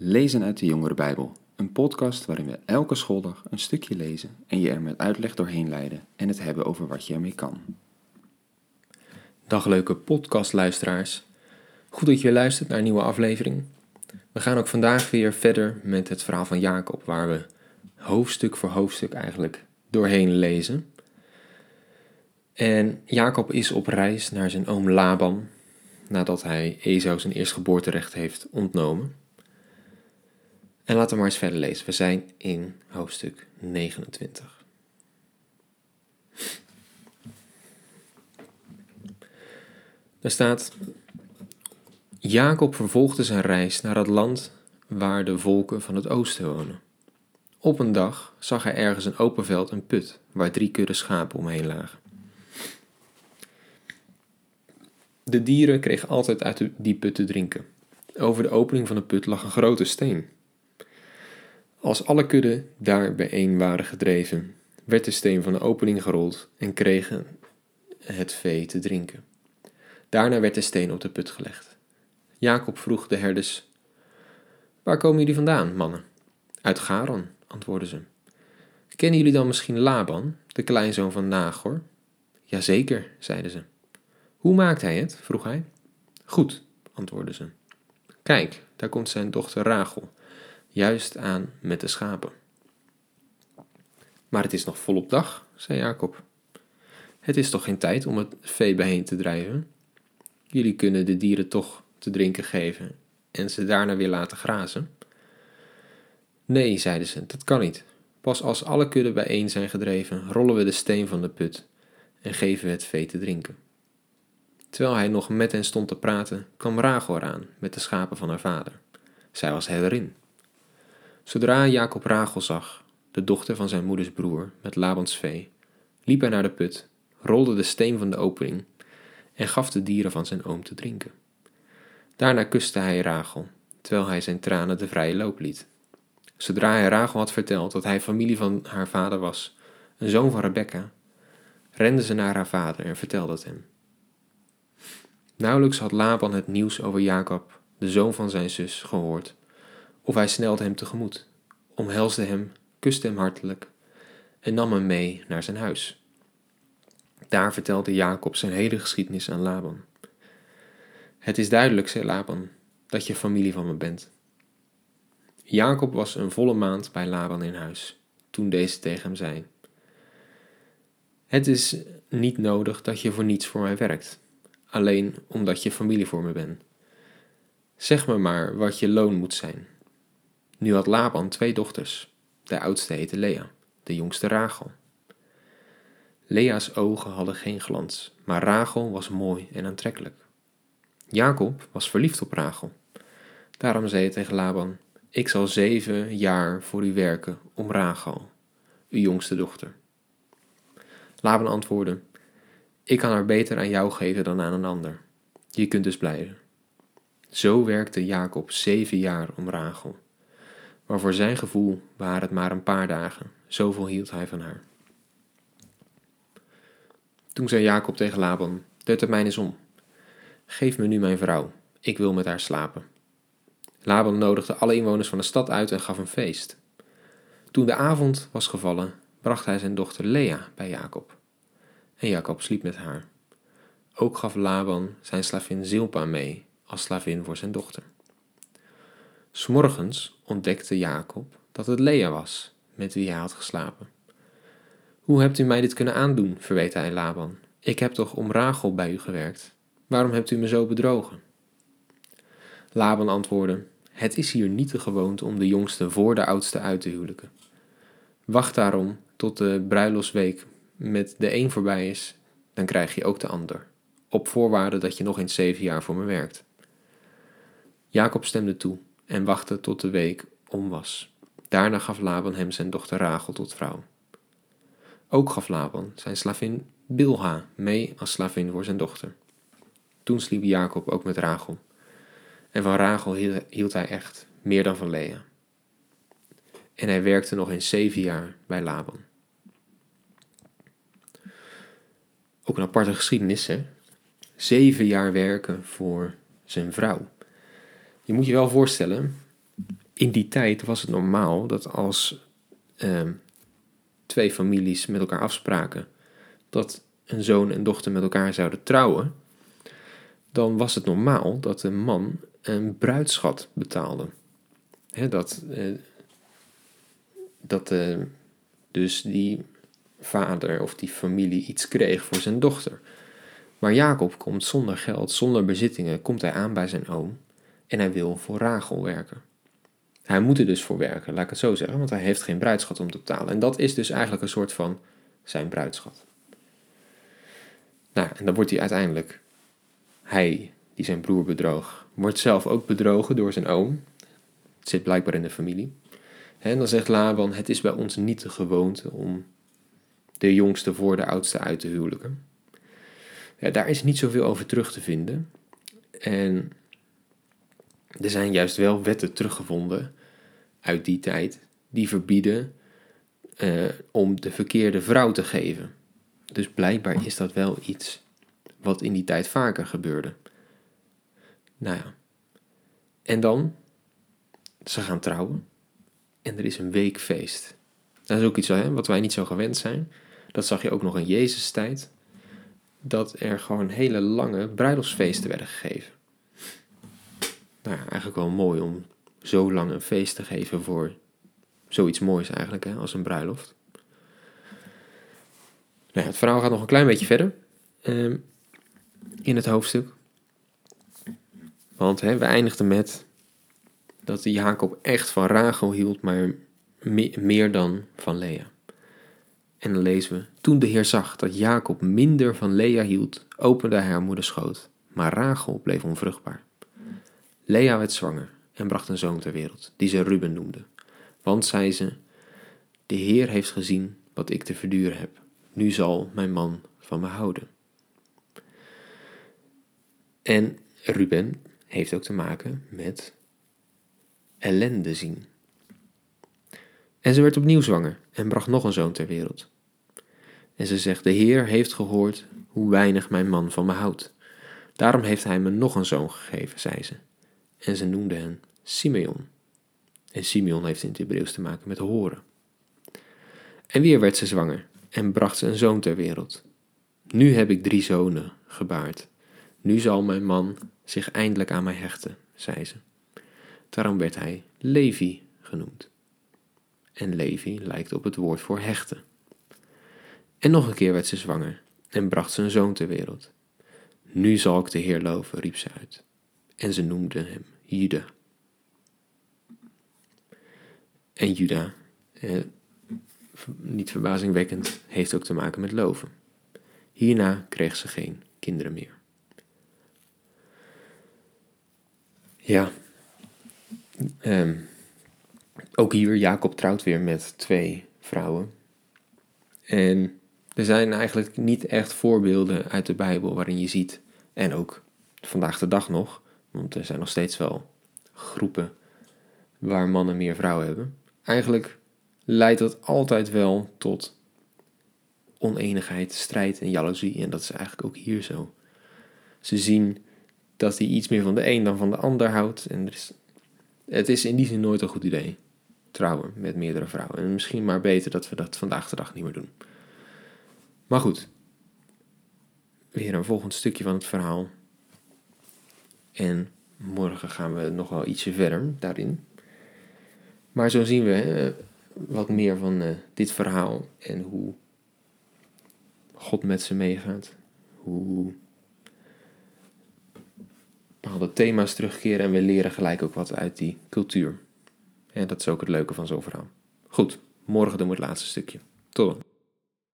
Lezen uit de Jongere Bijbel, een podcast waarin we elke schooldag een stukje lezen en je er met uitleg doorheen leiden en het hebben over wat je ermee kan. Dag leuke podcastluisteraars. Goed dat je luistert naar een nieuwe aflevering. We gaan ook vandaag weer verder met het verhaal van Jacob, waar we hoofdstuk voor hoofdstuk eigenlijk doorheen lezen. En Jacob is op reis naar zijn oom Laban, nadat hij Esau zijn eerstgeboorterecht heeft ontnomen. En laten we maar eens verder lezen. We zijn in hoofdstuk 29. Daar staat: Jacob vervolgde zijn reis naar het land waar de volken van het oosten wonen. Op een dag zag hij ergens een open veld een put waar drie kudden schapen omheen lagen. De dieren kregen altijd uit die put te drinken. Over de opening van de put lag een grote steen. Als alle kudden daar bijeen waren gedreven, werd de steen van de opening gerold en kregen het vee te drinken. Daarna werd de steen op de put gelegd. Jacob vroeg de herders: Waar komen jullie vandaan, mannen? Uit Garon, antwoordden ze. Kennen jullie dan misschien Laban, de kleinzoon van Nagor? Jazeker, zeiden ze. Hoe maakt hij het? vroeg hij. Goed, antwoordden ze. Kijk, daar komt zijn dochter Rachel, juist aan met de schapen. Maar het is nog volop dag, zei Jacob. Het is toch geen tijd om het vee bijeen te drijven? Jullie kunnen de dieren toch te drinken geven en ze daarna weer laten grazen? Nee, zeiden ze, dat kan niet. Pas als alle kudden bijeen zijn gedreven, rollen we de steen van de put en geven we het vee te drinken. Terwijl hij nog met hen stond te praten, kwam Rachel eraan met de schapen van haar vader. Zij was herderin. Zodra Jacob Rachel zag, de dochter van zijn moeders broer, met Labans vee, liep hij naar de put, rolde de steen van de opening en gaf de dieren van zijn oom te drinken. Daarna kuste hij Rachel, terwijl hij zijn tranen de vrije loop liet. Zodra hij Rachel had verteld dat hij familie van haar vader was, een zoon van Rebecca, rende ze naar haar vader en vertelde het hem. Nauwelijks had Laban het nieuws over Jacob, de zoon van zijn zus, gehoord, of hij snelde hem tegemoet, omhelsde hem, kuste hem hartelijk en nam hem mee naar zijn huis. Daar vertelde Jacob zijn hele geschiedenis aan Laban. Het is duidelijk, zei Laban, dat je familie van me bent. Jacob was een volle maand bij Laban in huis, toen deze tegen hem zei: Het is niet nodig dat je voor niets voor mij werkt, alleen omdat je familie voor me bent. Zeg me maar wat je loon moet zijn. Nu had Laban twee dochters. De oudste heette Lea, de jongste Rachel. Lea's ogen hadden geen glans, maar Rachel was mooi en aantrekkelijk. Jacob was verliefd op Rachel. Daarom zei hij tegen Laban: Ik zal zeven jaar voor u werken om Rachel, uw jongste dochter. Laban antwoordde: Ik kan haar beter aan jou geven dan aan een ander. Je kunt dus blijven. Zo werkte Jacob zeven jaar om Rachel. Maar voor zijn gevoel waren het maar een paar dagen, zoveel hield hij van haar. Toen zei Jacob tegen Laban: De termijn is om. Geef me nu mijn vrouw, ik wil met haar slapen. Laban nodigde alle inwoners van de stad uit en gaf een feest. Toen de avond was gevallen, bracht hij zijn dochter Lea bij Jacob. En Jacob sliep met haar. Ook gaf Laban zijn slavin Zilpa mee als slavin voor zijn dochter. S'morgens ontdekte Jacob dat het Lea was met wie hij had geslapen. Hoe hebt u mij dit kunnen aandoen? verweet hij Laban. Ik heb toch om Rachel bij u gewerkt. Waarom hebt u me zo bedrogen? Laban antwoordde: Het is hier niet de gewoonte om de jongste voor de oudste uit te huwelijken. Wacht daarom tot de bruiloftsweek met de een voorbij is, dan krijg je ook de ander, op voorwaarde dat je nog eens zeven jaar voor me werkt. Jacob stemde toe en wachtte tot de week om was. Daarna gaf Laban hem zijn dochter Rachel tot vrouw. Ook gaf Laban zijn slavin Bilha mee als slavin voor zijn dochter. Toen sliep Jacob ook met Rachel. En van Rachel hield hij echt, meer dan van Lea. En hij werkte nog eens zeven jaar bij Laban. Ook een aparte geschiedenis, hè? Zeven jaar werken voor zijn vrouw. Je moet je wel voorstellen, in die tijd was het normaal dat als ehm, twee families met elkaar afspraken dat een zoon en dochter met elkaar zouden trouwen, dan was het normaal dat de man een bruidschat betaalde. dat eh, dat eh, dus die vader of die familie iets kreeg voor zijn dochter. Maar Jacob komt zonder geld, zonder bezittingen, komt hij aan bij zijn oom en hij wil voor Rachel werken. Hij moet er dus voor werken, laat ik het zo zeggen, want hij heeft geen bruidschat om te betalen. En dat is dus eigenlijk een soort van zijn bruidschat. Nou, en dan wordt hij uiteindelijk, hij die zijn broer bedroog, wordt zelf ook bedrogen door zijn oom. Het zit blijkbaar in de familie. En dan zegt Laban, het is bij ons niet de gewoonte om de jongste voor de oudste uit te huwelijken. Ja, daar is niet zoveel over terug te vinden. En er zijn juist wel wetten teruggevonden uit die tijd die verbieden uh, om de verkeerde vrouw te geven. Dus blijkbaar is dat wel iets wat in die tijd vaker gebeurde. Nou ja. En dan, ze gaan trouwen en er is een weekfeest. Dat is ook iets hè, wat wij niet zo gewend zijn. Dat zag je ook nog in Jezus' tijd. Dat er gewoon hele lange bruiloftsfeesten werden gegeven. Nou ja, eigenlijk wel mooi om zo lang een feest te geven voor zoiets moois eigenlijk, hè, als een bruiloft. Nou ja, het verhaal gaat nog een klein beetje verder ehm, in het hoofdstuk. Want hè, we eindigden met dat Jacob echt van Rachel hield, maar meer dan van Lea. En dan lezen we, toen de Heer zag dat Jacob minder van Lea hield, opende hij haar moeder schoot, maar Rachel bleef onvruchtbaar. Lea werd zwanger en bracht een zoon ter wereld, die ze Ruben noemde. Want, zei ze, de Heer heeft gezien wat ik te verduren heb. Nu zal mijn man van me houden. En Ruben heeft ook te maken met ellende zien. En ze werd opnieuw zwanger en bracht nog een zoon ter wereld. En ze zegt: De Heer heeft gehoord hoe weinig mijn man van me houdt. Daarom heeft hij me nog een zoon gegeven, zei ze. En ze noemde hem Simeon. En Simeon heeft in het Hebreeuws te maken met horen. En weer werd ze zwanger en bracht ze een zoon ter wereld. Nu heb ik drie zonen gebaard. Nu zal mijn man zich eindelijk aan mij hechten, zei ze. Daarom werd hij Levi genoemd. En Levi lijkt op het woord voor hechten. En nog een keer werd ze zwanger en bracht ze een zoon ter wereld. Nu zal ik de Heer loven, riep ze uit. En ze noemde hem Juda. En Juda, eh, niet verbazingwekkend, heeft ook te maken met loven. Hierna kreeg ze geen kinderen meer. Ja, um, ook hier, Jacob trouwt weer met twee vrouwen. En er zijn eigenlijk niet echt voorbeelden uit de Bijbel waarin je ziet, en ook vandaag de dag nog, want er zijn nog steeds wel groepen waar mannen meer vrouwen hebben. Eigenlijk leidt dat altijd wel tot oneenigheid, strijd en jaloezie. En dat is eigenlijk ook hier zo. Ze zien dat hij iets meer van de een dan van de ander houdt. En er is, het is in die zin nooit een goed idee. Trouwen met meerdere vrouwen. En misschien maar beter dat we dat vandaag de dag niet meer doen. Maar goed. Weer een volgend stukje van het verhaal. En morgen gaan we nog wel ietsje verder daarin. Maar zo zien we wat meer van uh, dit verhaal en hoe God met ze meegaat. Hoe bepaalde thema's terugkeren en we leren gelijk ook wat uit die cultuur. En dat is ook het leuke van zo'n verhaal. Goed, morgen doen we het laatste stukje. Tot dan.